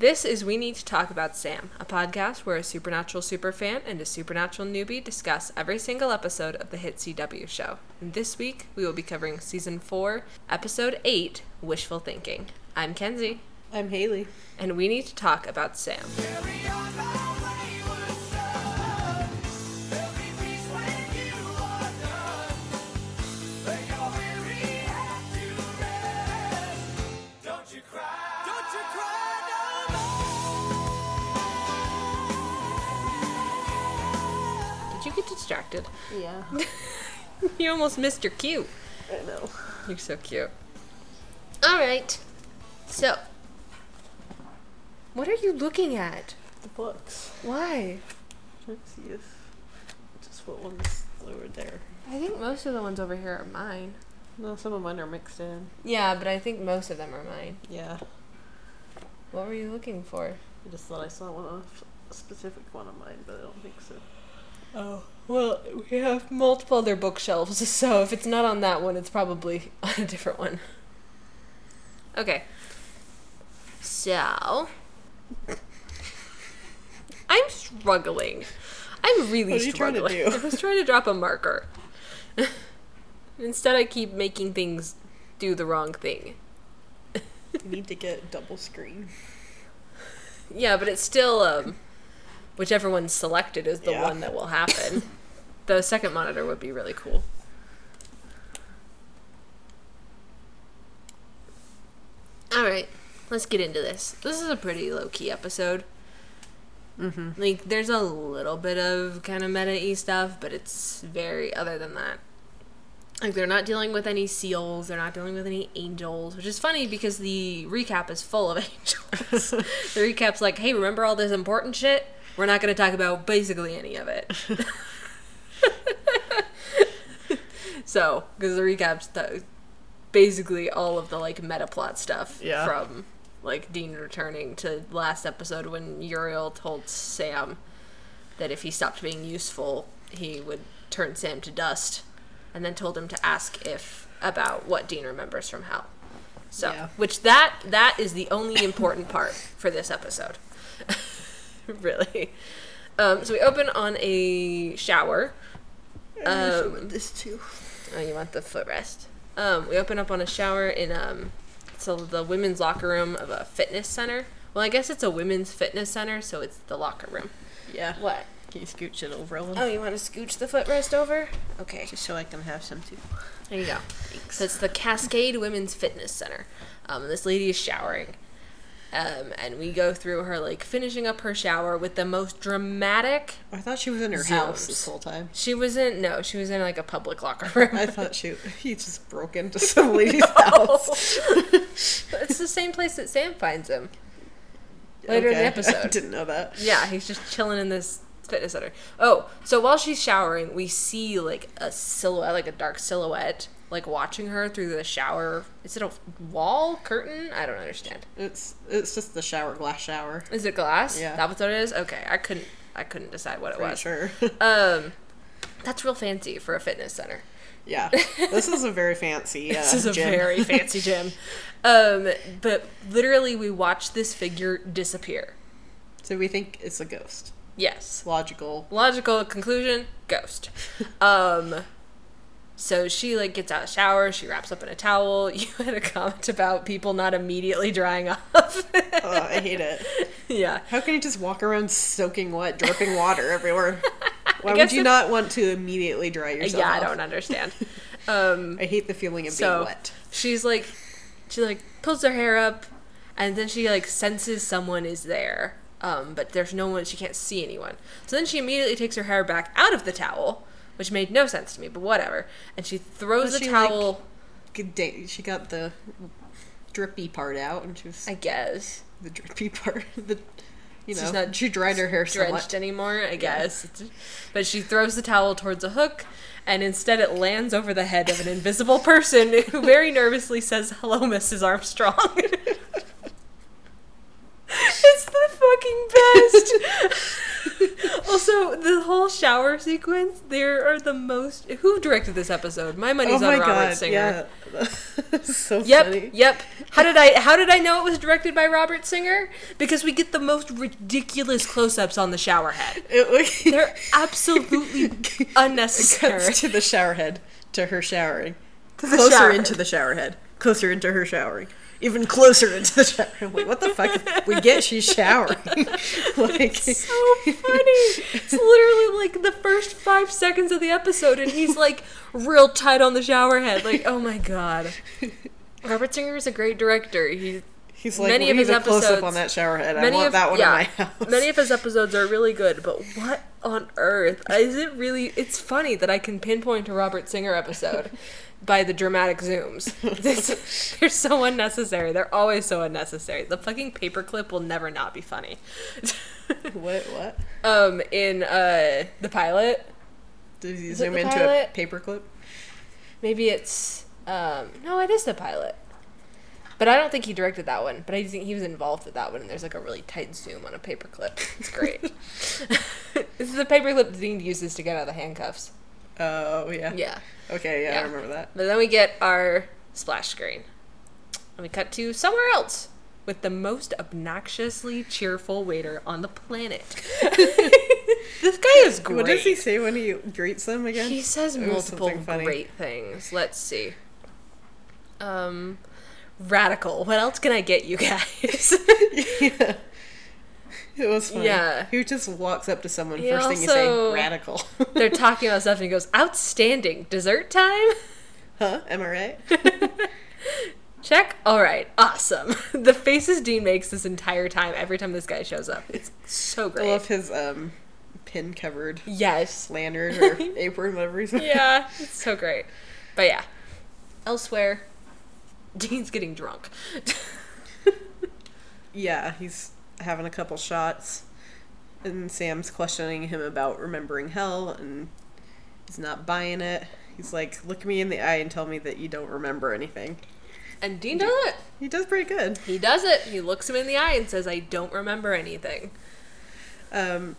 This is We Need to Talk About Sam, a podcast where a supernatural superfan and a supernatural newbie discuss every single episode of the hit CW show. And this week, we will be covering season 4, episode 8, Wishful Thinking. I'm Kenzi, I'm Haley. and we need to talk about Sam. Distracted? Yeah, you almost missed your cue. I know. You're so cute. All right. So, what are you looking at? The books. Why? Let's see if just what ones over there. I think most of the ones over here are mine. No, some of mine are mixed in. Yeah, but I think most of them are mine. Yeah, What were you looking for? I just thought I saw one of a specific one of mine, but I don't think so. Oh, well, we have multiple other bookshelves, so if it's not on that one, it's probably on a different one. Okay. So. I'm struggling. I'm really What are you trying to struggling. do? I was trying to drop a marker. Instead, I keep making things do the wrong thing. You need to get double screen. Yeah, but it's still um, whichever one's selected is the Yeah. one that will happen. The second monitor would be really cool. All right, let's get into this. This is a pretty low key episode. Mm-hmm. Like, there's a little bit of kind of meta y stuff, but it's very other than that. Like, they're not dealing with any seals, they're not dealing with any angels, which is funny because the recap is full of angels. the recap's like, hey, remember all this important shit? We're not going to talk about basically any of it. so, because the recap's th- basically all of the like meta plot stuff Yeah. from like Dean returning to last episode when Uriel told Sam that if he stopped being useful, he would turn Sam to dust, and then told him to ask if about what Dean remembers from hell. So, Yeah. which that that is the only important part for this episode. really. Um, so we open on a shower. Um, this too. Oh, you want the footrest? Um, we open up on a shower in um, so the women's locker room of a fitness center. Well, I guess it's a women's fitness center, so it's the locker room. Yeah. What? Can you scooch it over a little? Oh, you want to scooch the footrest over? Okay, Just so I can have some too. there you go. Thanks. So it's the Cascade Women's Fitness Center. Um, this lady is showering. Um, and we go through her like finishing up her shower with the most dramatic. I thought she was in her Zooms. house this whole time. She was in no, she was in like a public locker room. I thought she he just broke into some lady's house. it's the same place that Sam finds him. Later in the episode. I didn't know that. Yeah, he's just chilling in this fitness center. Oh, so while she's showering, we see like a silhouette, like a dark silhouette, like watching her through the shower. Is it a wall curtain? I don't understand. It's it's just the shower glass shower. Is it glass? Yeah. That's what it is. Okay, I couldn't. I couldn't decide what it Pretty was. sure. Um, that's real fancy for a fitness center. yeah. This is a very fancy. Uh, This is a gym. very fancy gym. Um, but literally, we watch this figure disappear. So we think it's a ghost. Yes. Logical. logical conclusion ghost um so she like gets out of the shower she wraps up in a towel you had a comment about people not immediately drying off oh, I hate it. yeah How can you just walk around soaking wet, dripping water everywhere? Why would you if- not want to immediately dry yourself yeah i don't understand um I hate the feeling of so being wet. she's like she like pulls her hair up and then she like senses someone is there um but there's no one she can't see anyone so then she immediately takes her hair back out of the towel which made no sense to me but whatever and she throws the she, towel Good day. She got the drippy part out, and she was i guess the drippy part. The you know, She's not she dried her hair drenched somewhat. anymore, I guess. It's- But she throws the towel towards a hook, and instead it lands over the head of an invisible person who very nervously says, "Hello, Mrs. Armstrong." it's the fucking best. Also, the whole shower sequence, there are the most. Who directed this episode? My Oh money's my on Robert god! Singer. Yeah, so Yep, funny. yep. How did I how did I know it was directed by Robert Singer? Because we get the most ridiculous close-ups on the shower head. It, like, They're absolutely unnecessary. to the shower head to her showering, the closer shower. into the shower head, closer into her showering, even closer into the shower. I'm like, what the fuck? We get she's showering. like, so funny. It's literally like the first five seconds of the episode, and he's like real tight on the shower head. Like, oh my god. Robert Singer is a great director. He he's like, many of his a close up episodes- on that shower head. I want of that one yeah, in my house. many of his episodes are really good, but what on earth is it really? It's funny that I can pinpoint a Robert Singer episode by the dramatic zooms. This- they're so unnecessary. They're always so unnecessary. The fucking paperclip will never not be funny. what? What? um, in uh the pilot, Did he zoom into pilot? a paperclip? maybe it's um no, it is the pilot. But I don't think he directed that one. But I think he was involved with that one. And there's like a really tight zoom on a paperclip. It's great. this is the paperclip Dean uses to get out of the handcuffs. Oh yeah. Yeah. Okay, yeah, Yeah. I remember that. But then we get our splash screen. And we cut to somewhere else with the most obnoxiously cheerful waiter on the planet. this guy is great. What does he say when he greets them again? He says It multiple great things. Let's see. Um, radical. What else can I get you guys? yeah. It was funny. Yeah. He just walks up to someone, He first thing you also- say, radical. They're talking about stuff, and he goes, "Outstanding dessert time." huh? Am I right? Check. All right. Awesome. The faces Dean makes this entire time, every time this guy shows up, it's so I great. love his um pin covered yes. lanyard or apron, whatever he's. Yeah. It's so great. But yeah. Elsewhere, Dean's getting drunk. Yeah, he's having a couple shots, and Sam's questioning him about remembering hell, and he's not buying it. He's like, "Look me in the eye and tell me that you don't remember anything." and Dean does it. He does pretty good. He does it. He looks him in the eye and says, "I don't remember anything." Um,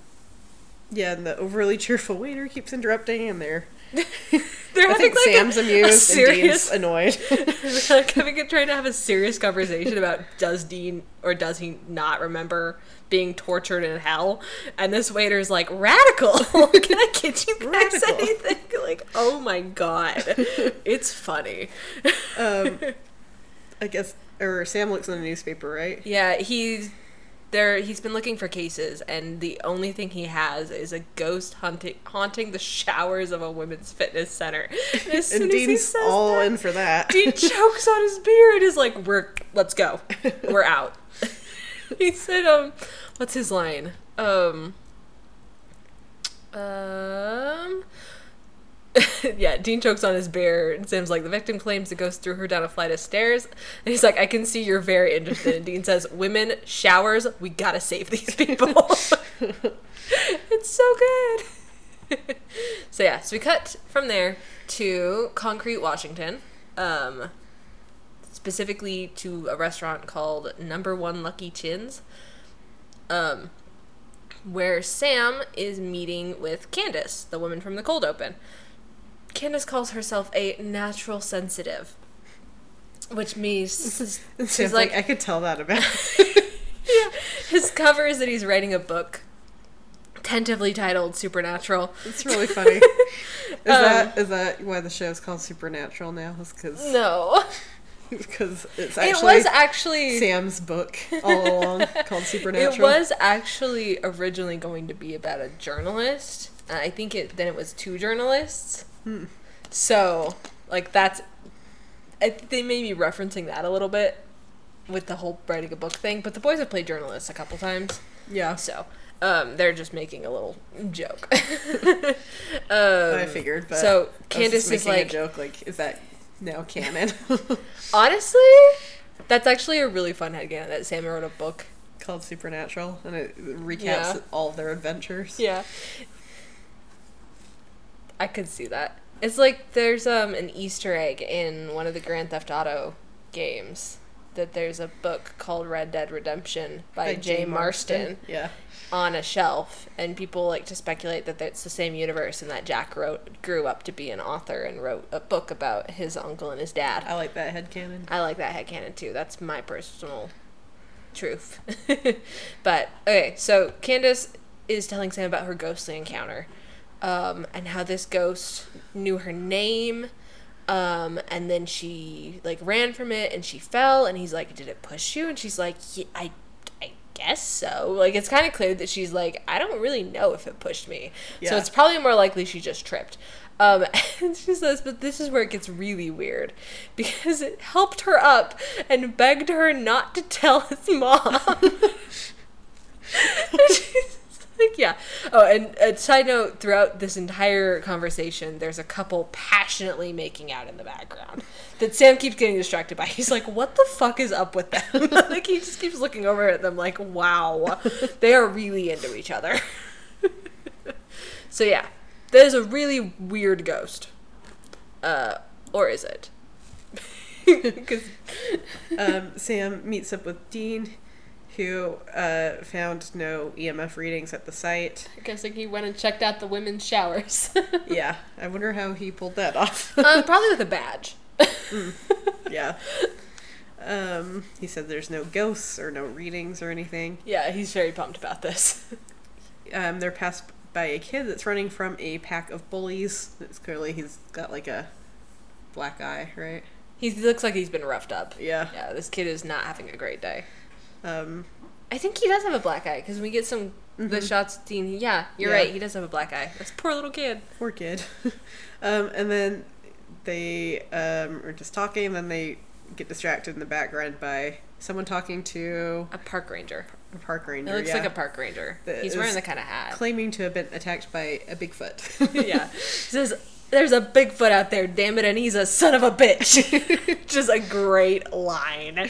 yeah, and the overly cheerful waiter keeps interrupting, and they're. They're I think having, like, a- Sam's a amused serious- and Dean's annoyed. Like having a, trying to have a serious conversation about does Dean or does he not remember being tortured in hell? And this waiter's like, radical. Can I get you guys Radical. anything? Like, oh my god, it's funny. um, I guess, or Sam looks in the newspaper, right? Yeah, he's there. He's been looking for cases, and the only thing he has is a ghost hunting haunting the showers of a women's fitness center. And as soon And as he Dean's all that, in for that. Dean chokes on his beer and is like, "We're let's go, we're out." he said, "Um, what's his line? Um, um." yeah, Dean chokes on his beer, and Sam's like, the victim claims the ghost threw her down a flight of stairs. And he's like, I can see you're very interested. And Dean says, Women, showers, we gotta save these people. it's so good. so, yeah, so we cut from there to Concrete, Washington. Um, specifically to a restaurant called Number One Lucky Chins. Um, where Sam is meeting with Candace, the woman from the cold open. Candace calls herself a natural sensitive, which means she's like, like, I could tell that about. yeah, his cover is that he's writing a book, tentatively titled Supernatural. It's really funny. Is Um, that is that why the show's called Supernatural now? Is because No, because it's actually it was actually Sam's book all along called Supernatural. It was actually originally going to be about a journalist. I think it then it was two journalists. Hmm. So like that's, I they may be referencing that a little bit with the whole writing a book thing. But the boys have played journalists a couple times, Yeah, so um, they're just making a little joke. um, I figured. But so Candace is like, a joke. Like, is that now canon? honestly, that's actually a really fun headcanon that Sam wrote a book called Supernatural, and it recaps Yeah. all their adventures. Yeah. I could see that. It's like there's um an Easter egg in one of the Grand Theft Auto games that there's a book called Red Dead Redemption by, Jay Marston Yeah. on a shelf, and people like to speculate that it's the same universe and that Jack wrote grew up to be an author and wrote a book about his uncle and his dad. I like that headcanon. I like that headcanon too. That's my personal truth. but okay, so Candace is telling Sam about her ghostly encounter, um, and how this ghost knew her name, um, and then she like ran from it and she fell, and he's like, "Did it push you?" And she's like, yeah, "I." I guess so. Like it's kind of clear that she's like, I don't really know if it pushed me. So it's probably more likely she just tripped. Um, and she says, but this is where it gets really weird because it helped her up and begged her not to tell his mom. Yeah. Oh, and a side note throughout this entire conversation, there's a couple passionately making out in the background that Sam keeps getting distracted by. He's like, what the fuck is up with them? like, he just keeps looking over at them, like, wow, they are really into each other. so, yeah, that is a really weird ghost. Uh, or is it? Because um, Sam meets up with Dean, who uh, found no EMF readings at the site. I guess like he went and checked out the women's showers. Yeah, I wonder how he pulled that off. um, probably with a badge. yeah. Um, he said there's no ghosts or no readings or anything. Yeah, he's very pumped about this. Um, they're passed by a kid that's running from a pack of bullies. It's clearly he's got like a black eye, right? He looks like he's been roughed up. Yeah. Yeah, this kid is not having a great day. Um, I think he does have a black eye because we get some the shots. Dean, yeah, you're Yeah. right. He does have a black eye. This poor little kid. poor kid. um, and then they um, are just talking, and then they get distracted in the background by someone talking to A park ranger. a park ranger. It looks yeah, like a park ranger. That he's wearing the kind of hat. claiming to have been attacked by a Bigfoot. yeah. He says, "There's a Bigfoot out there, damn it, and he's a son of a bitch." Just a great line.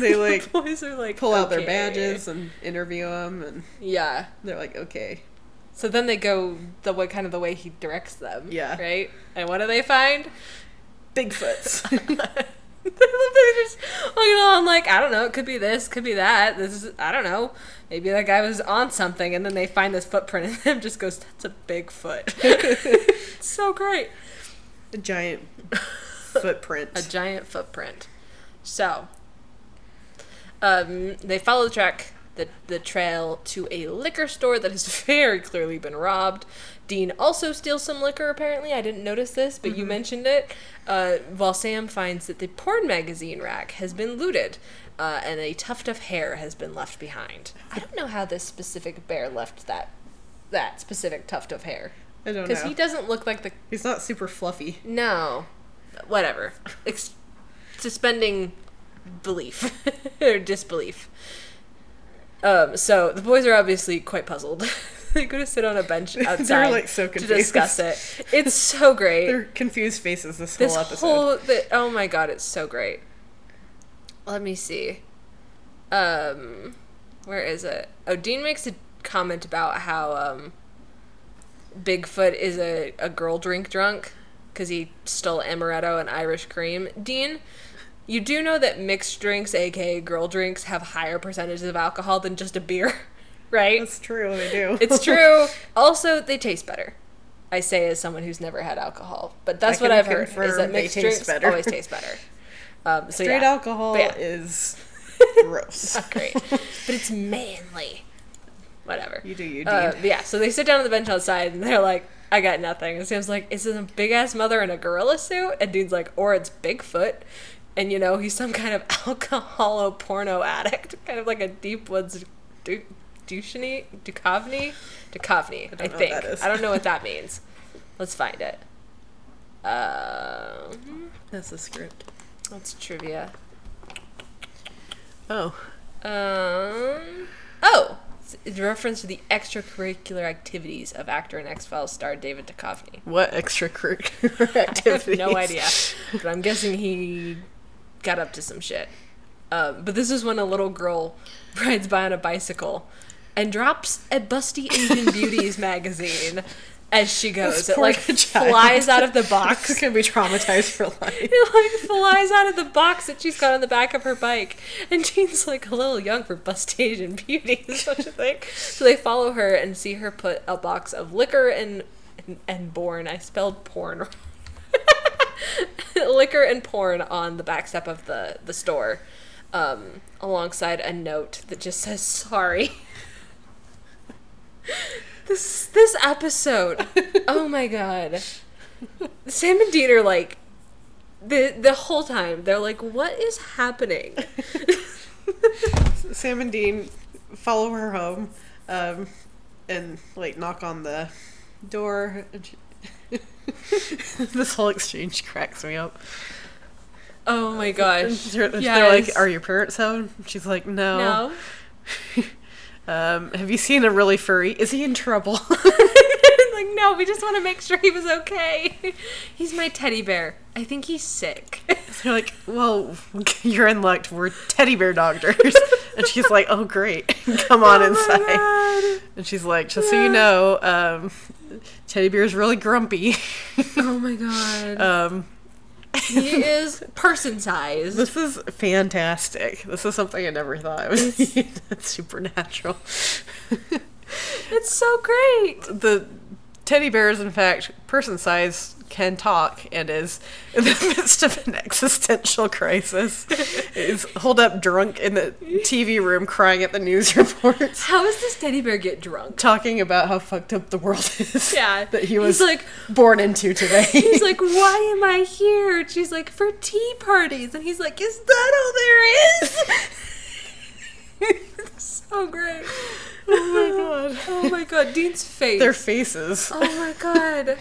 They, like, The boys are like Pull out their badges and interview him, and Yeah. they're like, okay. So then they go the way kind of the way he directs them. Yeah. Right? And what do they find? Bigfoots. They're just looking on like, I don't know, it could be this, could be that. This is I don't know. Maybe that guy was on something and then they find this footprint and him just goes, That's a big foot. so great. a giant footprint. A giant footprint. So um, they follow the track the, the trail to a liquor store that has very clearly been robbed. Dean also steals some liquor, apparently. I didn't notice this, but you mentioned it. Uh, while Sam finds that the porn magazine rack has been looted uh, and a tuft of hair has been left behind. I don't know how this specific bear left that that specific tuft of hair. I don't know Because he doesn't look like the He's not super fluffy. no, whatever. Ex- suspending belief or disbelief. Um, so the boys are obviously quite puzzled. they go to sit on a bench outside like, so to confused. discuss it. It's so great. They're confused faces this, this whole episode. whole the, oh my god, it's so great. Let me see. Um, where is it? Oh, Dean makes a comment about how um, Bigfoot is a, a girl drink drunk because he stole amaretto and Irish cream. Dean, you do know that mixed drinks, aka girl drinks, have higher percentages of alcohol than just a beer, right? That's true, they do. It's true. Also, they taste better. I say as someone who's never had alcohol, but that's I what I've heard is that they mixed taste drinks better. always taste better. Um, so Straight yeah, alcohol yeah. is gross. not great, but it's manly. Whatever. You do you, do. Uh, yeah, so they sit down on the bench outside and they're like, I got nothing. And Sam's like, Is it a big ass mother in a gorilla suit? And dude's like, Or it's Bigfoot. And you know, he's some kind of alcoholo porno addict, kind of like a deep woods du- Duchovny? Duchovny? Duchovny, I, don't know what think. that is. I don't know what that means. Let's find it. Um, That's the script. that's trivia. Oh. Um. Oh, it's a reference to the extracurricular activities of actor and X Files star David Duchovny. What extracurricular I have activities? no idea, but I'm guessing he got up to some shit. Um, but this is when a little girl rides by on a bicycle and drops a Busty Asian Beauties magazine. as she goes. It like flies out of the box. It's gonna be traumatized for life. It like flies out of the box that she's got on the back of her bike, and Dean's like a little young for Busty Asian beauty, don't you think? So they follow her and see her put a box of liquor and and, and born. I spelled porn. liquor and porn on the back step of the the store, um, alongside a note that just says sorry. This this episode, oh my god. Sam and Dean are like the the whole time they're like, "What is happening?" Sam and Dean follow her home, um, and like knock on the door. And she- this whole exchange cracks me up. Oh my gosh! they're, they're like, "Are your parents home?" She's like, "No." No. Um, have you seen a really furry? Is he in trouble? like no, we just want to make sure he was okay. He's my teddy bear. I think he's sick. They're like, "Well, you're in luck. We're teddy bear doctors." and she's like, "Oh, great. Come on Oh inside." And she's like, "Just so you know, um, teddy bear is really grumpy." Oh my god. um, he is person sized. This is fantastic. This is something I never thought it was supernatural. It's so great. the teddy bear is, in fact, person size, can talk, and is in the midst of an existential crisis. is holed up drunk in the TV room crying at the news reports. How does this teddy bear get drunk? Talking about how fucked up the world is. Yeah. That he He's was like- born into today. He's like, why am I here? And she's like, for tea parties. And he's like, is that all there is? So great. oh my god. Oh my god, Dean's face. Their faces. oh my god.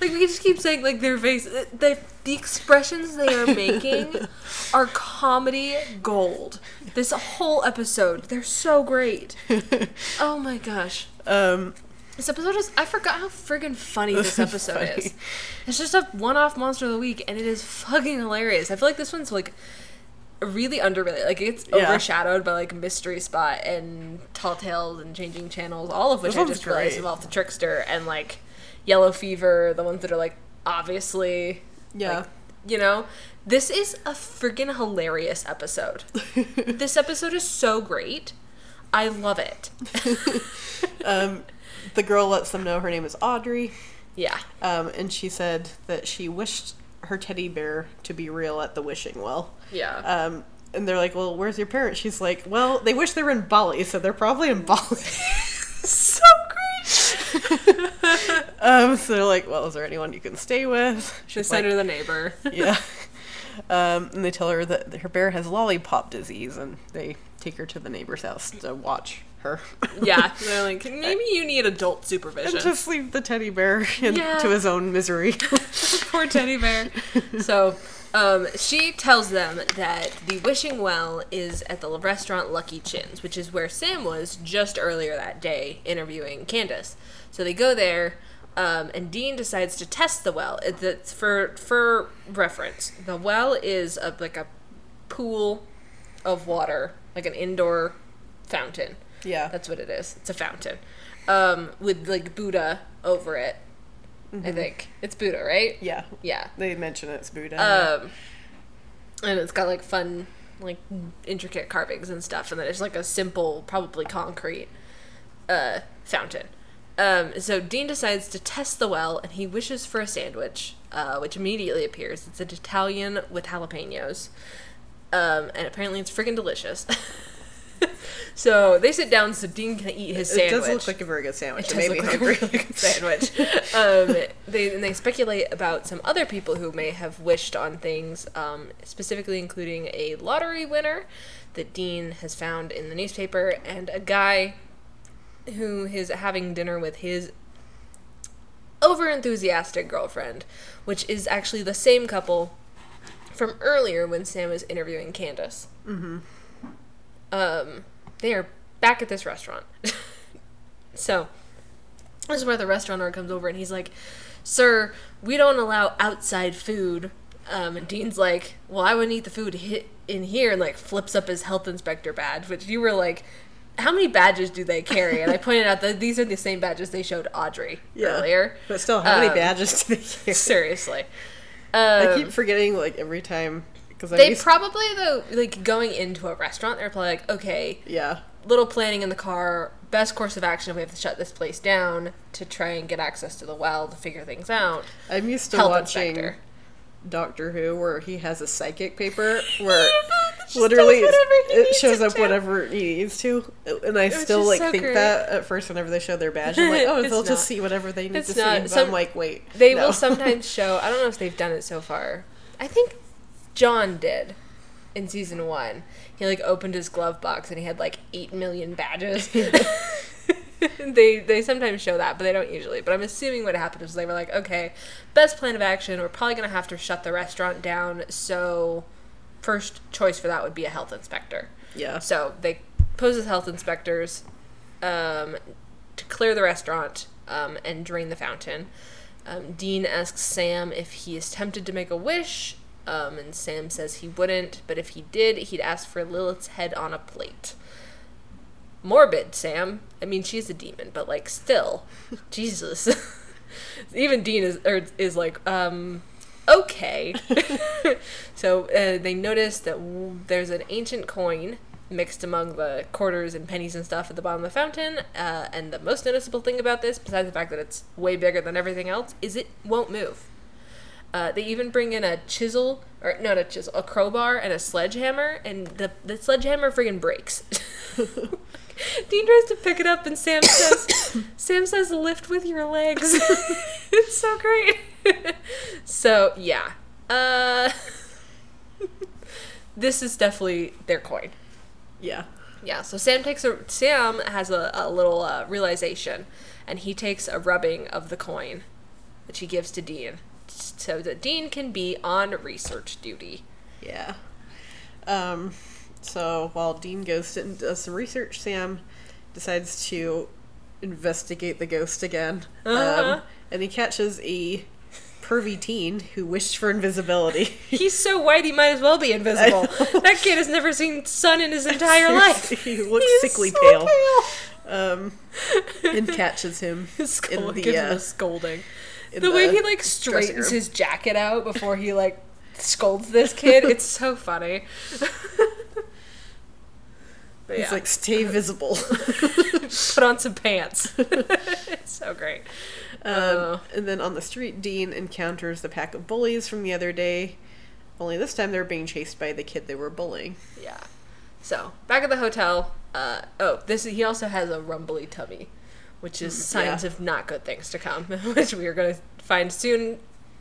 Like we just keep saying like their face the the expressions they are making are comedy gold. This whole episode, they're so great. Oh my gosh. Um, This episode is I forgot how friggin' funny This this is episode funny. is. It's just a one-off monster of the week and it is fucking hilarious. I feel like this one's like really underrated. Like it's Yeah. overshadowed by like Mystery Spot and Tall Tales and Changing Channels, all of which I just realized involve the Trickster and like Yellow Fever, the ones that are like obviously yeah. like, you know, this is a freaking hilarious episode. this episode is so great. I love it. um, the girl lets them know her name is Audrey. Yeah. Um, and she said that she wished her teddy bear to be real at the wishing well. Yeah. Um, and they're like, "Well, where's your parents?" She's like, "Well, they wish they were in Bali, so they're probably in Bali." so great. um, so they're like, "Well, is there anyone you can stay with?" She's send like, her the neighbor. "Yeah." Um, and they tell her that her bear has lollipop disease, and they take her to the neighbor's house to watch her. yeah. They're like, maybe you need adult supervision. and just leave the teddy bear in, Yeah. to his own misery. Poor teddy bear. So, um, she tells them that the wishing well is at the restaurant Lucky Chins, which is where Sam was just earlier that day interviewing Candace. So they go there, um, and Dean decides to test the well. It's, for for reference. The well is a, like a pool of water, like an indoor fountain. Yeah. That's what it is. It's a fountain, um, with like Buddha over it. I think it's Buddha, right? yeah. Yeah. They mention it's Buddha. Um, and it's got like fun, like intricate carvings and stuff, and then it's like a simple, probably concrete, uh, fountain. Um, so Dean decides to test the well, and he wishes for a sandwich, uh, which immediately appears. It's an Italian with jalapenos, um, and apparently it's freaking delicious. so they sit down so Dean can eat his sandwich. it does look like a very good sandwich. It It, made me look like a hungry. really good sandwich. um, they and they speculate about some other people who may have wished on things, um, specifically including a lottery winner that Dean has found in the newspaper, and a guy who is having dinner with his over enthusiastic girlfriend, which is actually the same couple from earlier when Sam was interviewing Candace. Mm-hmm. Um, they are back at this restaurant. so, this is where the restaurateur comes over and he's like, Sir, we don't allow outside food. Um, and Dean's like, Well, I wouldn't eat the food hit in here, and like flips up his health inspector badge, which you were like, how many badges do they carry? And I pointed out that these are the same badges they showed Audrey yeah. earlier. But still, how many Um, badges do they carry? Seriously. I Um, keep forgetting like every time because they used, probably though like going into a restaurant, they're probably like, okay, yeah little planning in the car. Best course of action: we have to shut this place down to try and get access to the well to figure things out. I'm used to Health watching inspector. Doctor Who where he has a psychic paper where literally whatever it shows up to. whenever he needs to, and I still like so think great. that at first whenever they show their badge, I'm like, oh, they'll not. just see whatever they need It's to see. not. But Some- I'm like, wait, They no. will sometimes show. I don't know if they've done it so far. I think John did in season one. He like opened his glove box and he had like eight million badges. they they sometimes show that, but they don't usually. But I'm assuming what happened was they were like, okay, best plan of action. We're probably gonna have to shut the restaurant down. So first choice for that would be a health inspector. yeah, So they pose as health inspectors um, to clear the restaurant um, and drain the fountain. Um, Dean asks Sam if he is tempted to make a wish, um, and Sam says he wouldn't, but if he did, he'd ask for Lilith's head on a plate. Morbid, Sam. I mean, she's a demon, but like, still, Jesus. Even Dean is or is like, um, okay. so uh, they notice that w- there's an ancient coin mixed among the quarters and pennies and stuff at the bottom of the fountain. Uh, and the most noticeable thing about this, besides the fact that it's way bigger than everything else, is it won't move. Uh, they even bring in a chisel, or not a chisel, a crowbar and a sledgehammer, and the, the sledgehammer friggin' breaks. Dean tries to pick it up, and Sam says, "Sam says lift with your legs." it's so great. so yeah, uh, this is definitely their coin. yeah, Yeah, so Sam takes a Sam has a, a little uh, realization, and he takes a rubbing of the coin, which he gives to Dean, so that Dean can be on research duty. yeah. Um, so while Dean goes and does some research, Sam decides to investigate the ghost again, Uh-huh. um, and he catches a pervy teen who wished for invisibility. He's so white he might as well be invisible. That kid has never seen sun in his entire life. he looks He sickly so pale. pale. Um, and catches him Scold, in the gives him uh, a scolding. In The way he like straightens his jacket out before he like scolds this kid, it's so funny. but He's yeah. like, "Stay visible." put on some pants. it's so great. Um, Uh. and then on the street, Dean encounters the pack of bullies from the other day. Only this time they're being chased by the kid they were bullying. Yeah. So back at the hotel. Uh, oh, this he also has a rumbly tummy, which is signs yeah. of not good things to come, which we are going to find soon.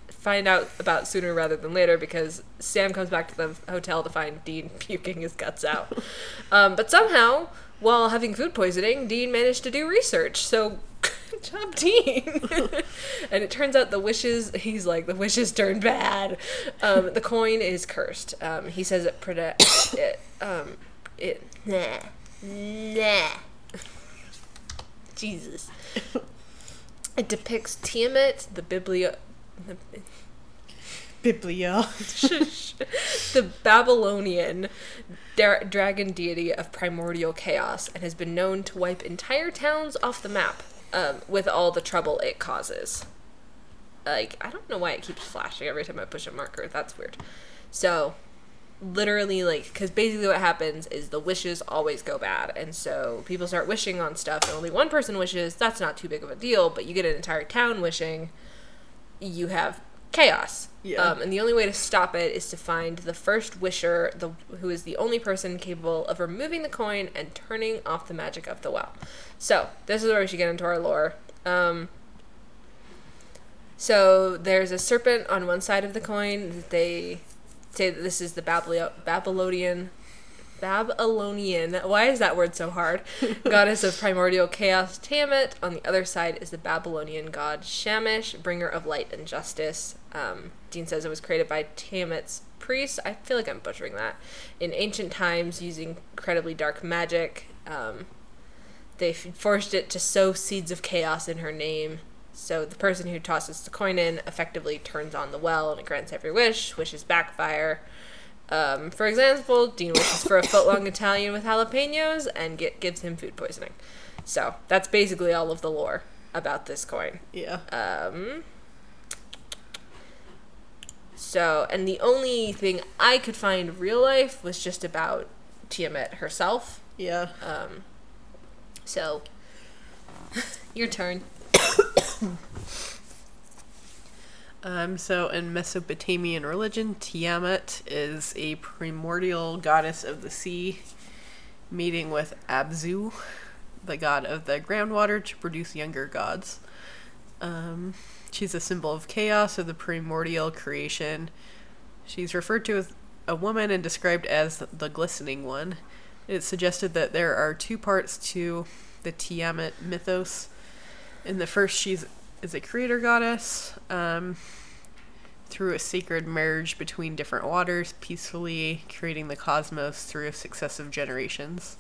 Find out about sooner rather than later because Sam comes back to the hotel to find Dean puking his guts out. um, but somehow, while having food poisoning, Dean managed to do research. So good job, Dean. and it turns out the wishes, he's like, the wishes turned bad. Um, the coin is cursed. Um, he says it, prede- it, um, it, nah, nah. Jesus. It depicts Tiamat, the Biblia, the, Biblia. the Babylonian dra- dragon deity of primordial chaos, and has been known to wipe entire towns off the map um, with all the trouble it causes. Like, I don't know why it keeps flashing every time I push a marker. That's weird. So, literally, like, because basically what happens is the wishes always go bad, and so people start wishing on stuff, and only one person wishes. That's not too big of a deal, but you get an entire town wishing. You have chaos. Yeah. Um, and the only way to stop it is to find the first wisher, the who is the only person capable of removing the coin and turning off the magic of the well. So this is where we should get into our lore. Um, so there's a serpent on one side of the coin. that They say that this is the Babylio- Babylonian. Babylonian. Why is that word so hard? Goddess of primordial chaos, Tiamat. On the other side is the Babylonian god Shamash, bringer of light and justice. Um, Dean says it was created by Tiamat's priests. I feel like I'm butchering that. In ancient times, using incredibly dark magic, um, they forced it to sow seeds of chaos in her name. So the person who tosses the coin in effectively turns on the well and it grants every wish. Wishes backfire. Um, for example, Dean wishes for a foot long Italian with jalapenos and get, gives him food poisoning. So that's basically all of the lore about this coin. Yeah. Um, so, and the only thing I could find real life was just about Tiamat herself. Yeah. Um, so, your turn. Um, so in Mesopotamian religion, Tiamat is a primordial goddess of the sea, meeting with Abzu, the god of the groundwater, to produce younger gods. Um, she's a symbol of chaos of the primordial creation. She's referred to as a woman and described as the glistening one. It's suggested that there are two parts to the Tiamat mythos. In the first, she's is a creator goddess um, through a sacred merge between different waters, peacefully creating the cosmos through successive generations.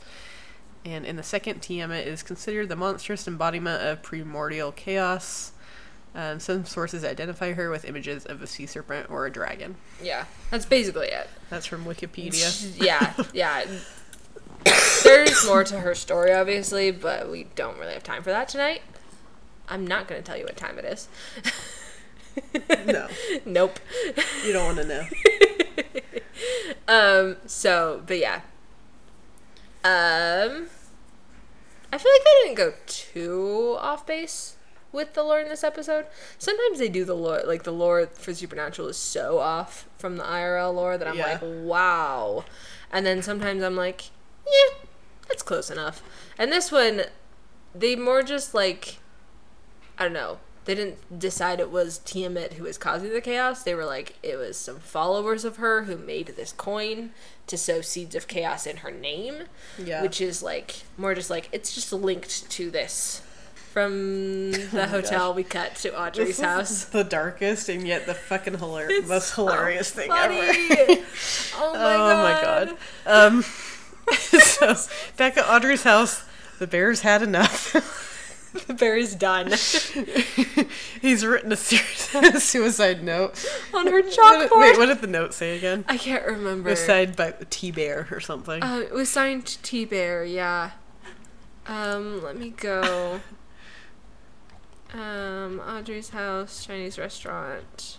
And in the second, Tiamat is considered the monstrous embodiment of primordial chaos. Um, some sources identify her with images of a sea serpent or a dragon. Yeah, that's basically it. That's from Wikipedia. yeah, yeah. There's more to her story, obviously, but we don't really have time for that tonight. I'm not going to tell you what time it is. no, nope. you don't want to know. Um. So, but yeah. Um. I feel like they didn't go too off base with the lore in this episode. Sometimes they do the lore, like the lore for Supernatural is so off from the IRL lore that I'm Yeah. like, wow. And then sometimes I'm like, yeah, that's close enough. And this one, they more just like, I don't know. They didn't decide it was Tiamat who was causing the chaos. They were like, it was some followers of her who made this coin to sow seeds of chaos in her name Yeah. which is like more just like it's just linked to this from the Oh hotel gosh. we cut to This Audrey's is house. the darkest and yet the fucking hilar- It's most so hilarious thing funny. ever. oh my oh my god. Um, so back at Audrey's house, the bears had enough. The bear is done He's written a serious suicide note. on her chalkboard. wait, what did the note say again? I can't remember. It was signed by T Bear or something. Uh, it was signed T Bear, yeah. Um, let me go. Um, Audrey's house, Chinese restaurant,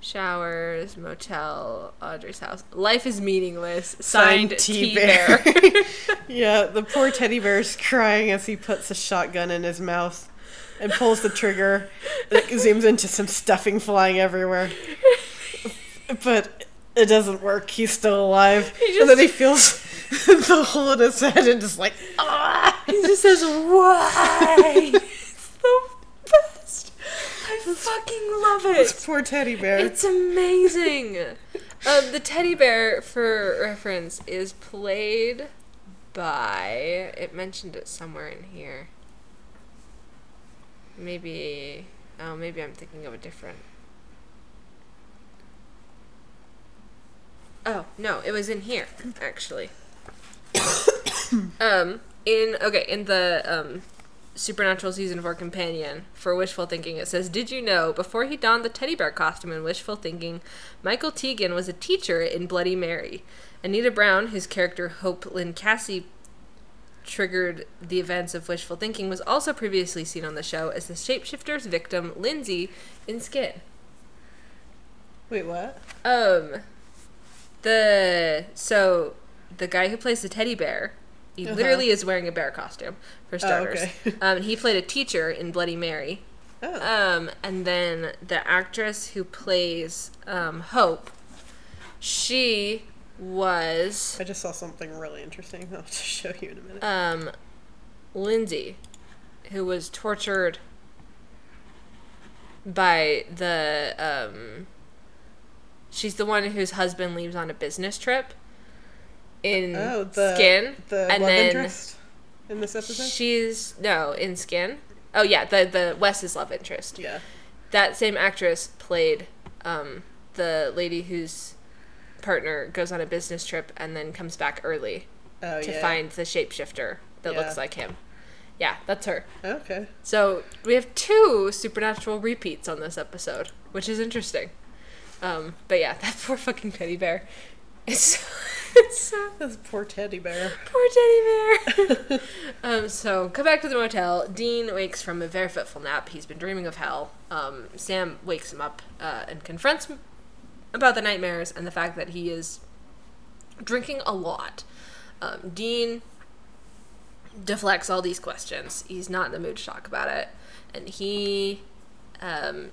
showers, motel, Audrey's house. Life is meaningless. Signed, Signed T T-Bear. Yeah, the poor teddy bear's crying as he puts a shotgun in his mouth and pulls the trigger. It zooms into some stuffing flying everywhere. But it doesn't work. He's still alive. He and then he feels the hole in his head and just like, ah! he just says, "Why?" it's the best. I fucking love it. This poor teddy bear. It's amazing. um, the teddy bear, for reference, is played by. It mentioned it somewhere in here. Maybe. Oh, maybe I'm thinking of a different. Oh no, it was in here actually. um, in okay, in the um, Supernatural season four companion for Wishful Thinking, it says, "Did you know before he donned the teddy bear costume in Wishful Thinking, Michael Teigen was a teacher in Bloody Mary. Anita Brown, whose character Hope Lynn Cassie triggered the events of Wishful Thinking, was also previously seen on the show as the shapeshifter's victim, Lindsay, in Skin." Wait, what? Um, the so the guy who plays the teddy bear, he Uh-huh. literally is wearing a bear costume for starters. okay. um, he played a teacher in Bloody Mary. Oh. Um, and then the actress who plays um, Hope, she was I just saw something really interesting. I'll just show you in a minute. um, Lindsay, who was tortured by the um, she's the one whose husband leaves on a business trip in oh, the Skin, the and love then interest in this episode. she's no in Skin. Oh yeah, the the Wes's love interest. yeah. That same actress played um, the lady whose partner goes on a business trip and then comes back early Oh to yeah. find the shapeshifter that looks like him. Yeah, that's her. Okay. So we have two supernatural repeats on this episode, which is interesting. Um, but yeah, that poor fucking teddy bear. It's so This poor teddy bear. Poor teddy bear. um, so come back to the motel. Dean wakes from a very fitful nap. He's been dreaming of hell. Um, Sam wakes him up uh, and confronts him about the nightmares and the fact that he is drinking a lot. Um, Dean deflects all these questions. He's not in the mood to talk about it, and he, um,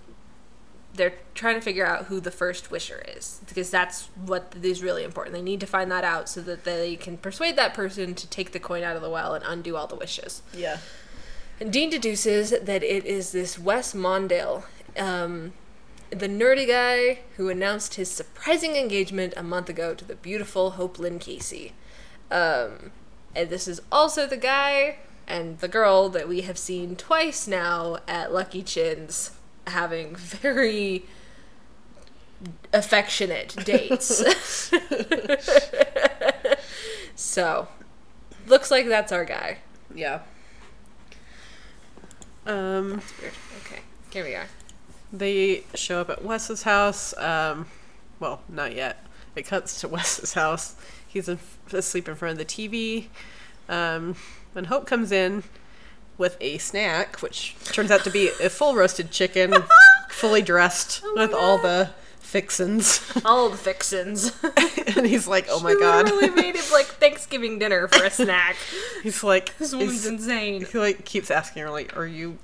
they're trying to figure out who the first wisher is because that's what is really important. They need to find that out so that they can persuade that person to take the coin out of the well and undo all the wishes. Yeah. And Dean deduces that it is this Wes Mondale, um, the nerdy guy who announced his surprising engagement a month ago to the beautiful Hope Lynn Casey. Um, and this is also the guy and the girl that we have seen twice now at Lucky Chin's having very affectionate dates. so, looks like that's our guy. Yeah. Um, Weird. Okay, here we are. they show up at Wes's house. Um, well, not yet. It cuts to Wes's house. He's in, asleep in front of the TV. Um, when Hope comes in with a snack, which turns out to be a full roasted chicken, fully dressed Oh with all God. the fixins. All the fixins. and he's like, "Oh my She god!" literally made it like Thanksgiving dinner for a snack. He's like, This woman's insane. he like keeps asking her like, "Are you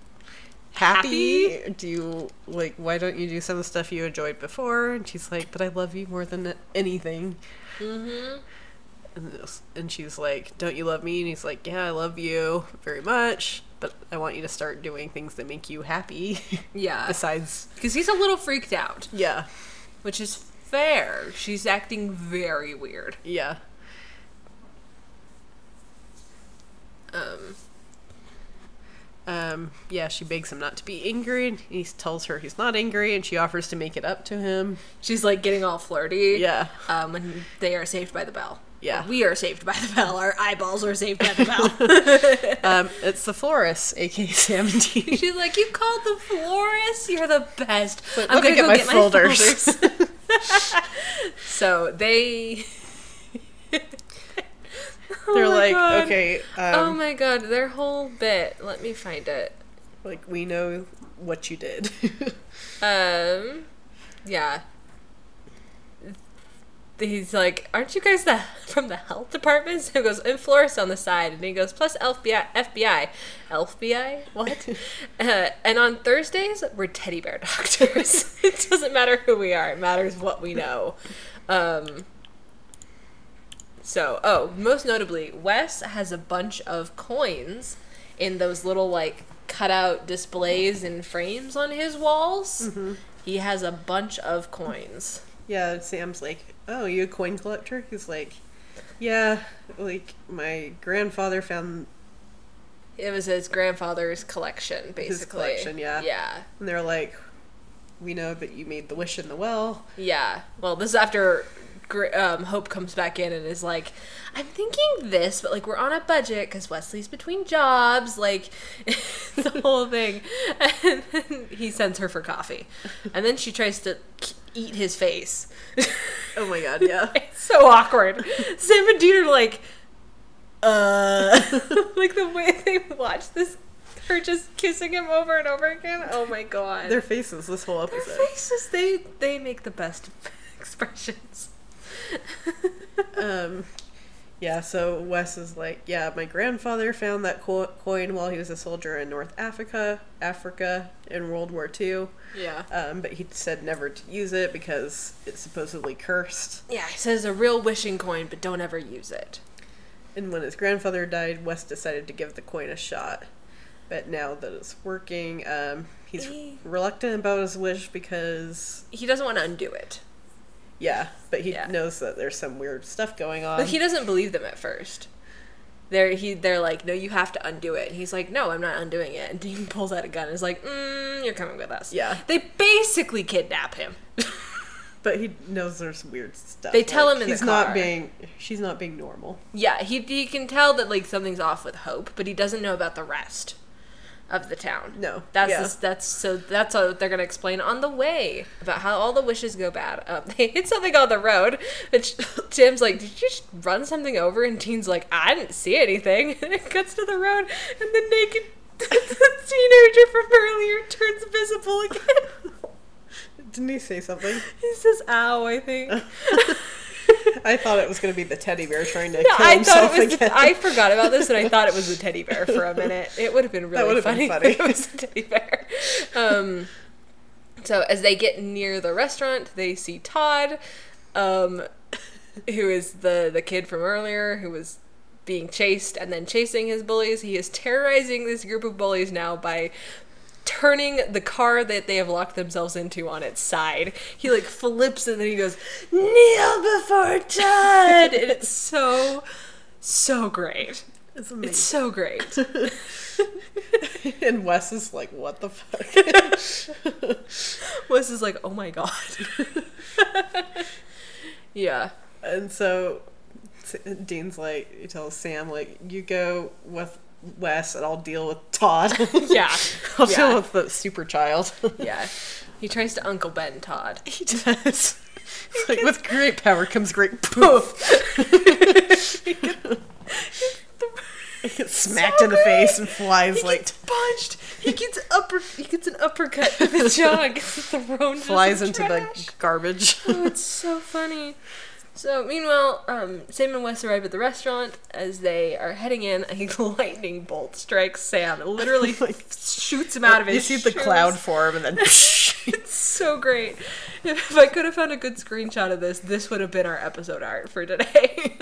happy? Do you like why don't you do some of the stuff you enjoyed before?" And she's like, "But I love you more than anything." Mm-hmm. And, and she's like, "Don't you love me?" And he's like, "Yeah, I love you very much, but I want you to start doing things that make you happy." Yeah, Besides, because he's a little freaked out, yeah, which is fair. She's acting very weird. yeah, Um, um, yeah. She begs him not to be angry, and he tells her he's not angry, and she offers to make it up to him. she's like getting all flirty. Yeah, Um, when they are saved by the bell. Yeah. We are saved by the bell. Our eyeballs are saved by the bell. um, it's the florist, aka Dean. She's like, "You called the florist? You're the best." But let me get my folders." folders." so they. Oh They're my like, God. okay, oh um, my god, their whole bit. Let me find it. like we know what you did. Um, yeah. He's like, "Aren't you guys the from the health department?" So he goes, "And Florist on the side," and he goes, "Plus FBI, FBI, FBI, what?" uh, and on Thursdays, we're teddy bear doctors. it doesn't matter who we are; it matters what we know. Um, so, oh, most notably, Wes has a bunch of coins in those little like cutout displays and frames on his walls. He has a bunch of coins. yeah, Sam's like, oh, you a coin collector? He's like, yeah, like my grandfather found, It was his grandfather's collection, basically. His collection, yeah. Yeah. and they're like, we know that you made the wish in the well. Yeah. Well, this is after um, Hope comes back in and is like, I'm thinking this, but like we're on a budget because Wesley's between jobs, like the whole thing. And then he sends her for coffee. And then she tries to eat his face. Oh my god, yeah. it's so awkward. Sam and Dean are like, uh, like the way they watch this, her just kissing him over and over again. Oh my god. Their faces this whole Their episode. faces, they they make the best expressions. um, yeah, so Wes is like, yeah, my grandfather found that co- coin while he was a soldier in North Africa, Africa in World War II. Yeah. Um, but he said never to use it because it's supposedly cursed. Yeah, he says a real wishing coin, but don't ever use it. And when his grandfather died, Wes decided to give the coin a shot. But now that it's working, um, he's Eh. reluctant about his wish because, He doesn't want to undo it. Yeah, but he Yeah. knows that there's some weird stuff going on. But he doesn't believe them at first. They're he they're like, no, you have to undo it. And he's like, no, I'm not undoing it. And Dean pulls out a gun and is like, mm, you're coming with us. Yeah. They basically kidnap him. but he knows there's weird stuff. They tell him in the he's not being, she's not being normal. yeah, he he can tell that like something's off with Hope, but he doesn't know about the rest. Of the town. No. That's Yeah. the- that's so that's what they're gonna explain on the way about how all the wishes go bad. Um, they hit something on the road, which Tim's like, "Did you just run something over?" And Dean's like, "I didn't see anything." And it cuts to the road, and the naked teenager from earlier turns visible again. Didn't he say something? he says, "Ow!" I think. I thought it was going to be the teddy bear trying to No, kill I himself thought it was. again. The, I forgot about this, and I thought it was the teddy bear for a minute. It would have been really funny. been funny. if it was the teddy bear. Um, so as they get near the restaurant, they see Todd, um, who is the the kid from earlier, who was being chased and then chasing his bullies. He is terrorizing this group of bullies now by turning the car that they have locked themselves into on its side. He like flips and then he goes, Kneel before Todd! and it's so, so great. It's amazing It's so great. and Wes is like, what the fuck? Wes is like, oh my god. yeah. and so Dean's like, he tells Sam, like, you go with Wes and I'll deal with Todd. Yeah. I'll Yeah. deal with the super child. Yeah. He tries to Uncle Ben Todd. he does. It's like, with great power comes great poof. he gets smacked So in the face and flies He like gets punched. He gets upper. He gets an uppercut to the Gets thrown. into flies into trash. the garbage. oh, it's so funny. So meanwhile, um, Sam and Wes arrive at the restaurant. As they are heading in, a lightning bolt strikes Sam. It literally shoots him out of his. you see the shoes. cloud form and then It's so great. If I could have found a good screenshot of this, this would have been our episode art for today.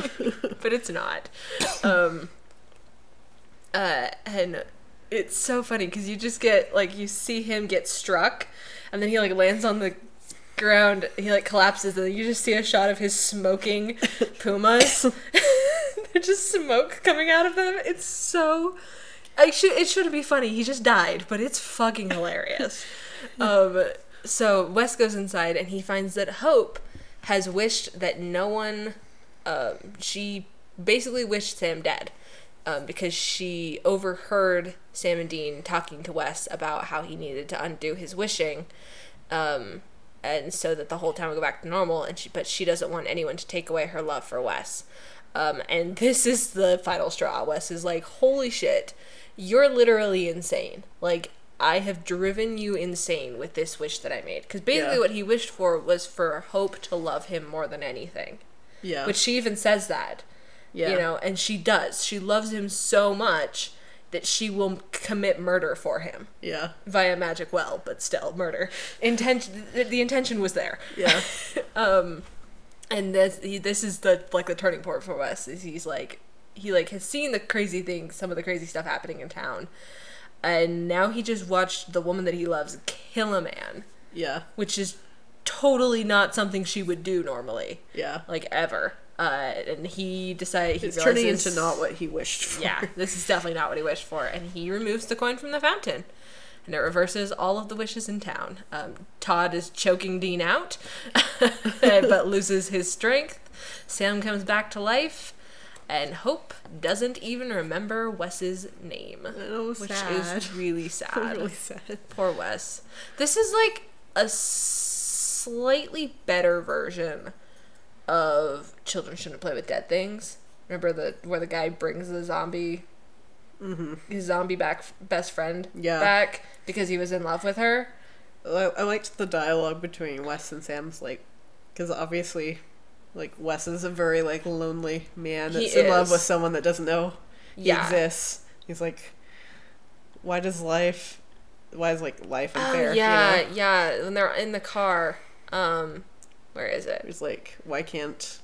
but it's not. Um, uh, and it's so funny because you just get like you see him get struck, and then he like lands on the ground. He like collapses, and you just see a shot of his smoking pumas. There's just smoke coming out of them. It's so. I should. It shouldn't be funny. He just died, but it's fucking hilarious. um. So Wes goes inside, and he finds that Hope has wished that no one. Um. She basically wished Sam dead um, because she overheard Sam and Dean talking to Wes about how he needed to undo his wishing, um, and so that the whole town would go back to normal. And she, but she doesn't want anyone to take away her love for Wes. Um, and this is the final straw. Wes is like, "Holy shit, you're literally insane! Like." I have driven you insane with this wish that I made. Because basically, Yeah. what he wished for was for Hope to love him more than anything. yeah, Which she even says that yeah, you know and she does she loves him so much that she will commit murder for him. Yeah, via magic well but still murder. Intention the, the intention was there. Yeah, um and this this is the like the turning point for us is he's like he like has seen the crazy things some of the crazy stuff happening in town and now he just watched the woman that he loves kill a man. Yeah, which is totally not something she would do normally. Yeah. like ever uh and he decided he It's turning into not what he wished for. yeah, this is definitely not what he wished for. And he removes the coin from the fountain. And it reverses all of the wishes in town. Um, Todd is choking Dean out, but loses his strength. Sam comes back to life. And Hope doesn't even remember Wes's name. Oh, which sad. is really sad. really sad. Poor Wes. This is like a slightly better version of Children Shouldn't Play with Dead Things. Remember the where the guy brings the zombie, his zombie back best friend Yeah. back because he was in love with her. I, I liked the dialogue between Wes and Sam's like, because obviously, like Wes is a very like lonely man that's in love with someone that doesn't know he Yeah. exists. He's like, why does life, why is like life Oh unfair? yeah, You know? yeah. When they're in the car, um, where is it? He's like, why can't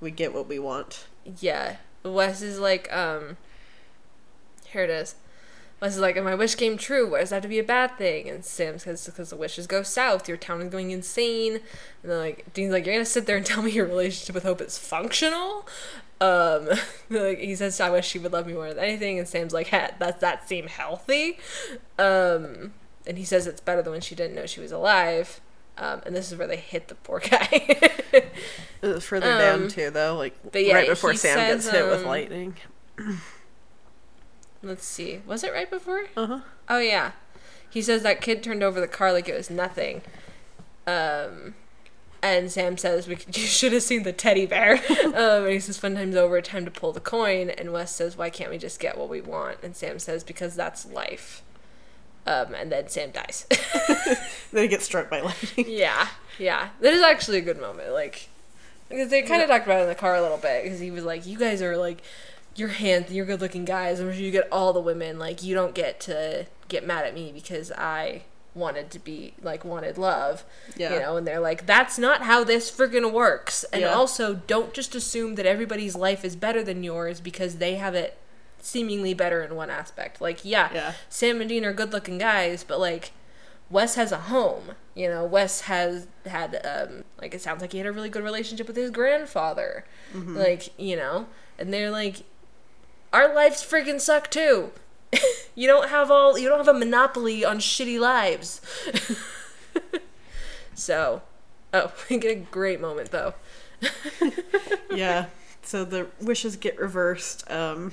we get what we want? Yeah. Wes is like, um, here it is. Wes is like, if my wish came true, why does that have to be a bad thing? And Sam says, because the wishes go south, your town is going insane. And then like, Dean's like, you're gonna sit there and tell me your relationship with Hope is functional? Um, like he says, I wish she would love me more than anything. And Sam's like, hey, does that seem healthy? Um, and he says it's better than when she didn't know she was alive. Um, and this is where they hit the poor guy. Further Um, down too, though, like yeah, right before Sam says, gets hit with um, lightning. let's see. Was it right before? Uh huh. Oh yeah. He says that kid turned over the car like it was nothing. Um and Sam says we could, you should have seen the teddy bear. um, and he says fun time's over, time to pull the coin. And Wes says why can't we just get what we want? And Sam says because that's life. Um, and then Sam dies. Then he gets struck by lightning. yeah, yeah. That is actually a good moment. Like because they kind of talked about it in the car a little bit because he was like, "You guys are like." You're handsome. You're good-looking guys. I'm sure you get all the women. Like you don't get to get mad at me because I wanted to be like wanted love. Yeah. You know, and they're like, that's not how this friggin' works. And Yeah. also, don't just assume that everybody's life is better than yours because they have it seemingly better in one aspect. Like, yeah, Yeah. Sam and Dean are good looking guys, but like, Wes has a home. You know, Wes has had, um, like, it sounds like he had a really good relationship with his grandfather. Like, you know, and they're like, our lives friggin' suck too. you don't have all, you don't have a monopoly on shitty lives. so, oh, we get a great moment though. yeah. So the wishes get reversed. Um,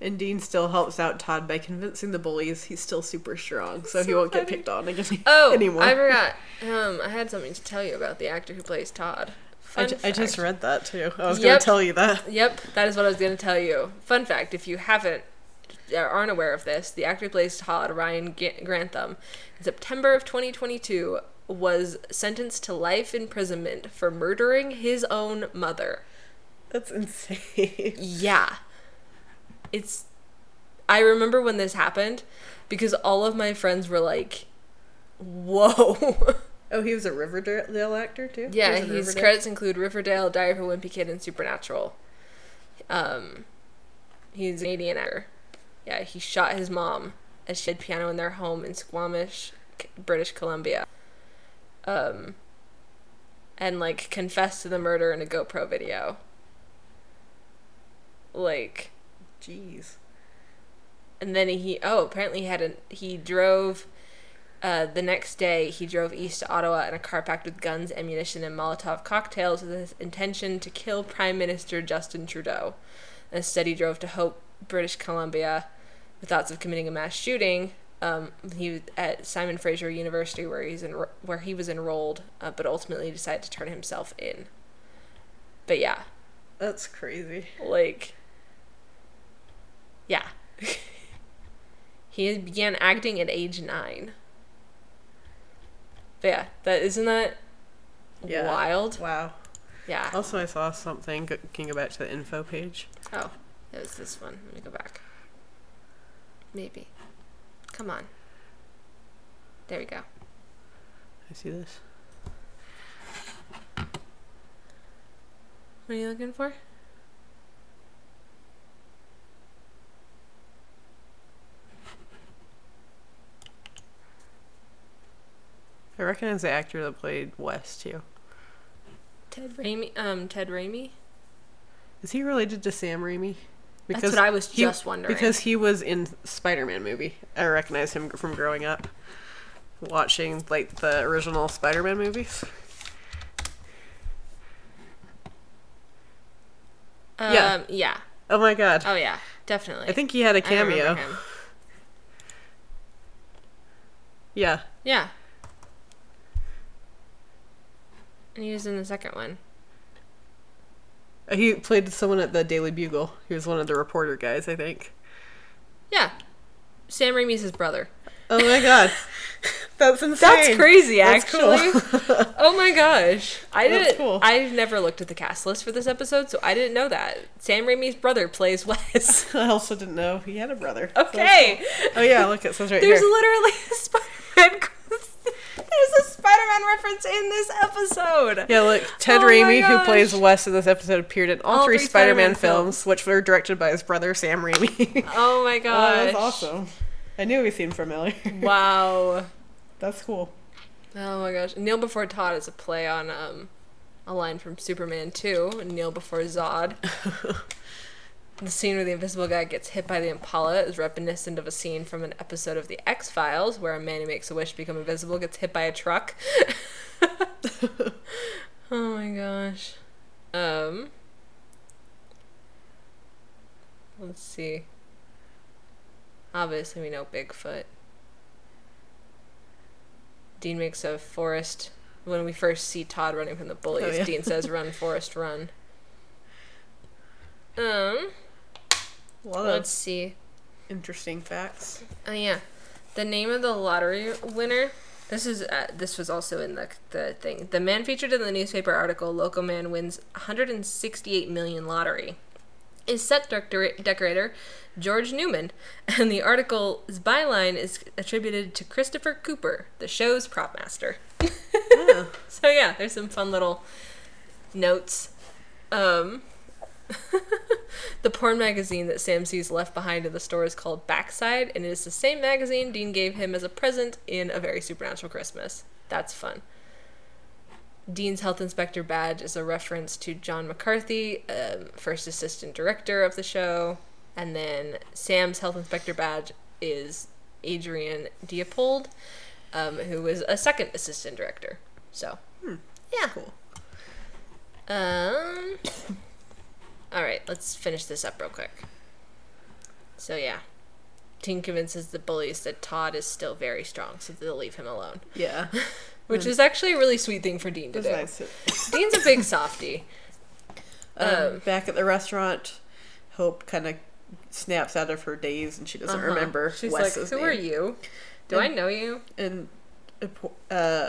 and Dean still helps out Todd by convincing the bullies he's still super strong, so, he won't get picked on again Oh, anymore. I forgot. Um, I had something to tell you about the actor who plays Todd. I, Fun ju- I just read that too. I was Yep. going to tell you that. Yep, that is what I was going to tell you. Fun fact: if you haven't aren't aware of this, the actor who plays Todd, Ryan G- Grantham, in September of 2022, was sentenced to life imprisonment for murdering his own mother. That's insane. Yeah, it's. I remember when this happened because all of my friends were like, "Whoa." Oh, he was a Riverdale actor too. Yeah, his credits include Riverdale, Diary of a Wimpy Kid, and Supernatural. Um, he's an Canadian actor. Yeah, he shot his mom as she had piano in their home in Squamish, British Columbia. Um, and like confessed to the murder in a GoPro video. Like, Jeez. and then he oh apparently he had a he drove uh, the next day he drove east to ottawa in a car packed with guns ammunition and molotov cocktails with his intention to kill prime minister justin trudeau instead he drove to hope british columbia with thoughts of committing a mass shooting um, he was at simon fraser university where he's in, where he was enrolled uh, but ultimately decided to turn himself in but yeah That's crazy. like yeah he began acting at age nine but yeah that isn't that Yeah. wild Wow. yeah Also, I saw something. go- Can you go back to the info page? oh it was this one let me go back maybe come on there we go I see this. what are you looking for I recognize the actor that played Wes too. ted Raimi um ted Raimi Is he related to Sam Raimi? That's what I was he- just wondering. Because he was in Spider-Man movie. I recognize him from growing up, watching like the original Spider-Man movies. um, Yeah. yeah Oh my god! oh yeah definitely I think he had a cameo. Yeah, Yeah. And he was in the second one. He played someone at the Daily Bugle. He was one of the reporter guys, I think. Yeah. Sam Raimi's his brother. Oh my god, that's insane. That's crazy, That's cool. actually. oh my gosh. I didn't cool. I've never looked at the cast list for this episode, so I didn't know that. Sam Raimi's brother plays Wes. I also didn't know he had a brother. So Okay. cool. Oh yeah, look, it says right There's here. literally a Spider-Man There's a Spider-Man reference in this episode. Yeah, look, Ted Oh Raimi, who plays Wes in this episode, appeared in all, All three, three Spider-Man, Spider-Man films, which were directed by his brother Sam Raimi. Oh my Oh, gosh. that's awesome. I knew he seemed familiar. Wow. That's cool. Oh my gosh. Kneel Before Todd is a play on um, a line from Superman 2, Kneel Before Zod. the scene where the invisible guy gets hit by the Impala is reminiscent of a scene from an episode of The X Files where a man who makes a wish to become invisible gets hit by a truck. oh my gosh. Um, let's see. Obviously, we know Bigfoot. Dean makes a forest. When we first see Todd running from the bullies, Oh, yeah. Dean says, "Run, Forrest, run." Um, Let's see. interesting facts. Oh yeah, the name of the lottery winner. This is uh, this was also in the the thing. The man featured in the newspaper article, "Local Man wins 168 million lottery," is set decor- decorator George Newman, and the article's byline is attributed to Christopher Cooper, the show's prop master. Yeah. So yeah, there's some fun little notes. Um, the porn magazine that Sam sees left behind in the store is called Backside, and it is the same magazine Dean gave him as a present in A Very Supernatural Christmas. That's fun. Dean's health inspector badge is a reference to John McCarthy, um, first assistant director of the show, and then Sam's health inspector badge is Adrian Diepold, um, who was a second assistant director. So, yeah. Cool. Um. All right, let's finish this up real quick. So yeah, Dean convinces the bullies that Todd is still very strong, so they'll leave him alone, Yeah. which is actually a really sweet thing for Dean to do. nice. Dean's a big softy. Um, Um, back at the restaurant, Hope kind of snaps out of her daze and she doesn't Uh-huh. remember She's Wes's like, "Who name. are you? Do I know you?" And uh,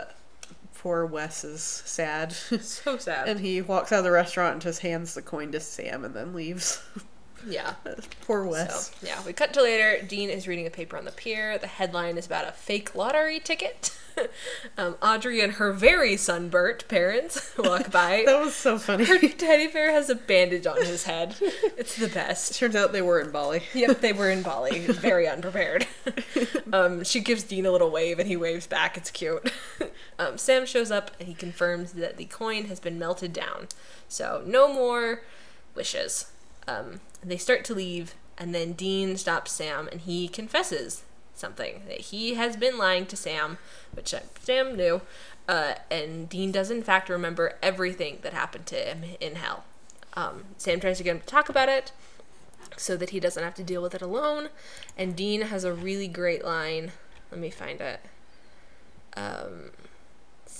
poor Wes is sad. So sad. and he walks out of the restaurant and just hands the coin to Sam and then leaves. yeah. poor Wes. So, yeah, we cut to later. Dean is reading a paper on the pier. The headline is about a fake lottery ticket. um, Audrey and her very sunburnt parents walk by. That was so funny. Her teddy bear has a bandage on his head. It's the best. Turns out they were in Bali. Yep, they were in Bali, very unprepared. Um, she gives Dean a little wave and he waves back. It's cute. Um, Sam shows up and he confirms that the coin has been melted down. So, no more wishes. Um, they start to leave, and then Dean stops Sam and he confesses something that he has been lying to Sam, which Sam knew. Uh, and Dean does, in fact, remember everything that happened to him in hell. Um, Sam tries to get him to talk about it so that he doesn't have to deal with it alone. And Dean has a really great line. Let me find it. Um,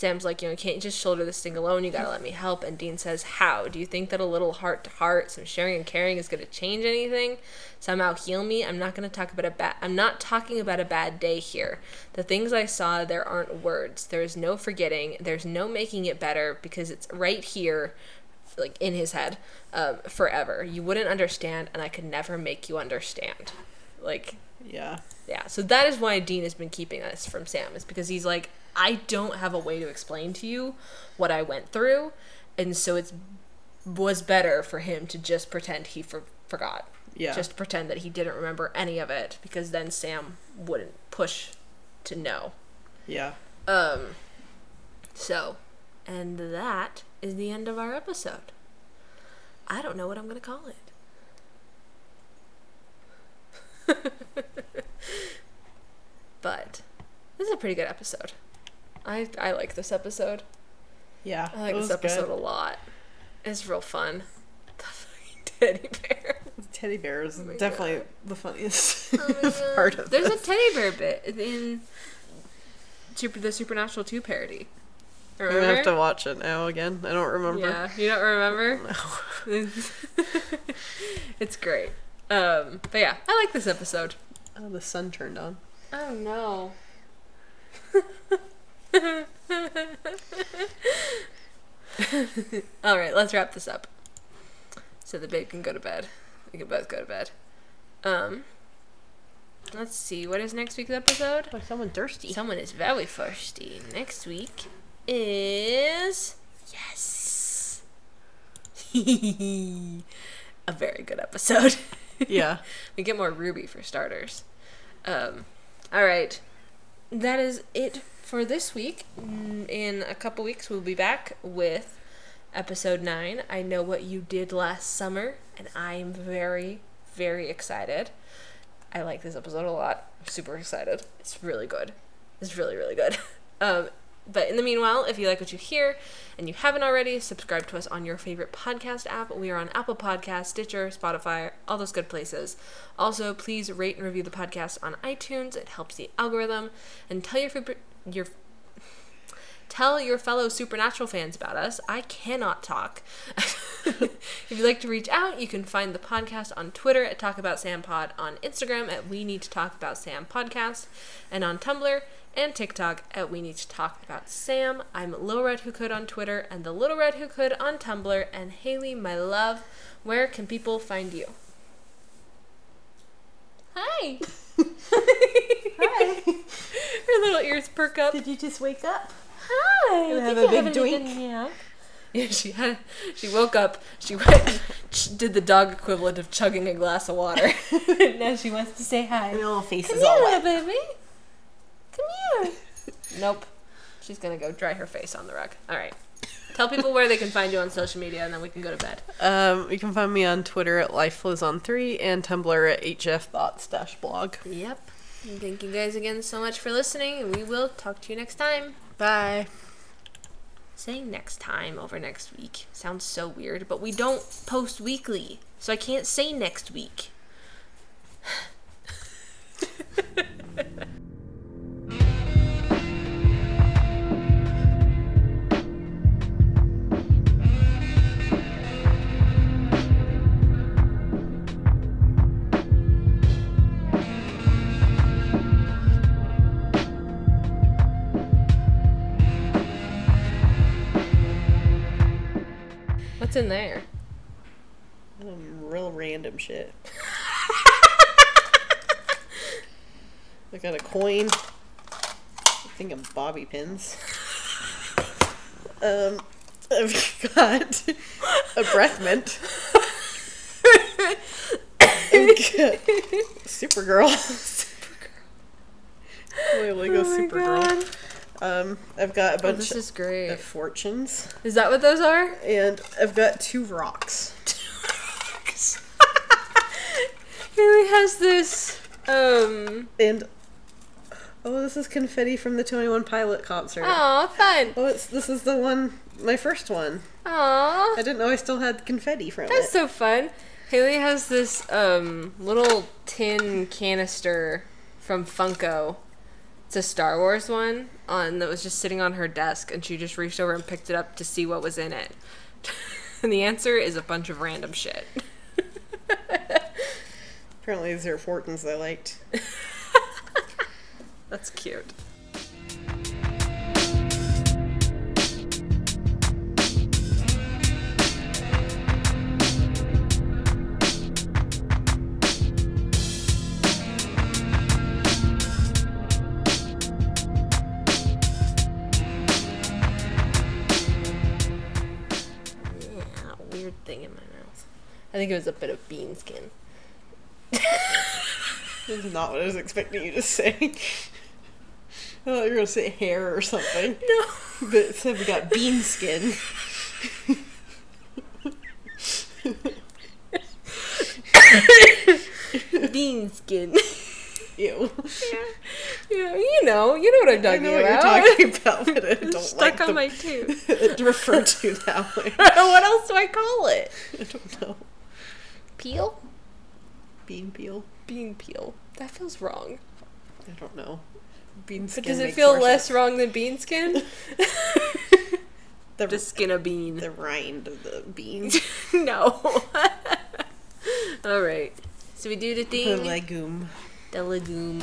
Sam's like, you know, you can't just shoulder this thing alone. You gotta let me help. And Dean says, How? Do you think that a little heart to heart, some sharing and caring is gonna change anything? Somehow heal me? I'm not gonna talk about a bad. I'm not talking about a bad day here. The things I saw, there aren't words. There is no forgetting. There's no making it better because it's right here, like in his head, um, forever. You wouldn't understand, and I could never make you understand. Like, Yeah. yeah, so that is why Dean has been keeping us from Sam, is because he's like, I don't have a way to explain to you what I went through, and so it's was better for him to just pretend he for, forgot, Yeah. just pretend that he didn't remember any of it, because then Sam wouldn't push to know. yeah. Um, so, and that is the end of our episode. I don't know what I'm gonna call it. but this is a pretty good episode. I I like this episode. Yeah. I like this episode good. a lot. It's real fun. The fucking teddy bear. The teddy bear is Oh definitely God. the funniest Oh part of this. There's this. a teddy bear bit in Super the Supernatural 2 parody. I'm Remember? gonna have to watch it now again. I don't remember. Yeah, you don't remember? No. it's great. Um, but yeah, I like this episode. Oh, the sun turned on. Oh no. All right, let's wrap this up. So the babe can go to bed. We can both go to bed. Um, let's see. What is next week's episode? Oh, someone thirsty. Someone is very thirsty. Next week is yes, a very good episode. yeah. we get more Ruby for starters. Um, all right, that is it for this week. Mm, In a couple weeks, we'll be back with episode nine. I know what you did last summer, and I'm very, very excited. I like this episode a lot. I'm super excited. It's really good. It's really, really good. Um, But in the meanwhile, if you like what you hear and you haven't already, subscribe to us on your favorite podcast app. We are on Apple Podcasts, Stitcher, Spotify, all those good places. Also, please rate and review the podcast on iTunes. It helps the algorithm. And tell your your tell your fellow supernatural fans about us. I cannot talk. if you'd like to reach out, you can find the podcast on Twitter at Talk About Sam Pod, on Instagram at We Need to Talk About Sam Podcast, and on Tumblr and TikTok at We Need to Talk About Sam. I'm Little Red Who Could on Twitter and the Little Red Who Could on Tumblr. And Haley, my love, where can people find you? Hi. Hi. Her little ears perk up. Did you just wake up? Hi. Gonna have a big have drink? anything? Yeah, she had. She woke up. She went, did the dog equivalent of chugging a glass of water. now she wants to say hi. My little face Come is all here, wet. baby. Come here. nope. She's gonna go dry her face on the rug. All right. Tell people where they can find you on social media, and then we can go to bed. Um, you can find me on Twitter at lifeflowson3 and Tumblr at hfthoughts-blog. Yep. And thank you guys again so much for listening, and we will talk to you next time. Bye. Saying next time over next week sounds so weird, but we don't post weekly, so I can't say next week. What's in there? Real random shit. I got a coin. I think of bobby pins. Um, I've got a breath mint. Got Supergirl. My Lego Supergirl. Um, I've got a Oh, bunch this is great. of fortunes, Is that what those are? and I've got two rocks. Haley has this. Um. And oh, this is confetti from the Twenty One Pilot concert. Aw, fun. Oh, it's this is the one, my first one. Aw. I didn't know I still had confetti from That's it. That's so fun. Haley has this um little tin canister from Funko. It's a Star Wars one on that was just sitting on her desk, and she just reached over and picked it up to see what was in it. and the answer is a bunch of random shit. Apparently, these are fortunes I liked. That's cute. I think it was a bit of bean skin. This is not what I was expecting you to say. I thought you were gonna say hair or something. No. But instead we got bean skin. bean skin. Ew. yeah, yeah, you know, you know what I'm talking I know what about. you're talking about, but I don't Stuck like on the, my tooth. it referred to that way. what else do I call it? I don't know. Peel? Bean peel. Bean peel. That feels wrong. I don't know. Bean But skin. does it feel less sense. wrong than bean skin? The, to skin of bean. the rind of the bean. no. All right. So we do the thing. the legume. the legume.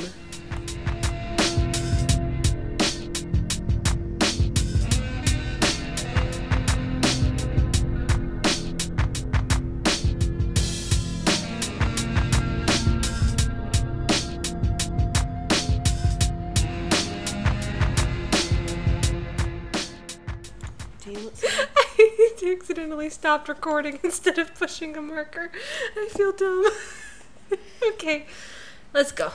Accidentally stopped recording instead of pushing a marker. I feel dumb. okay, let's go.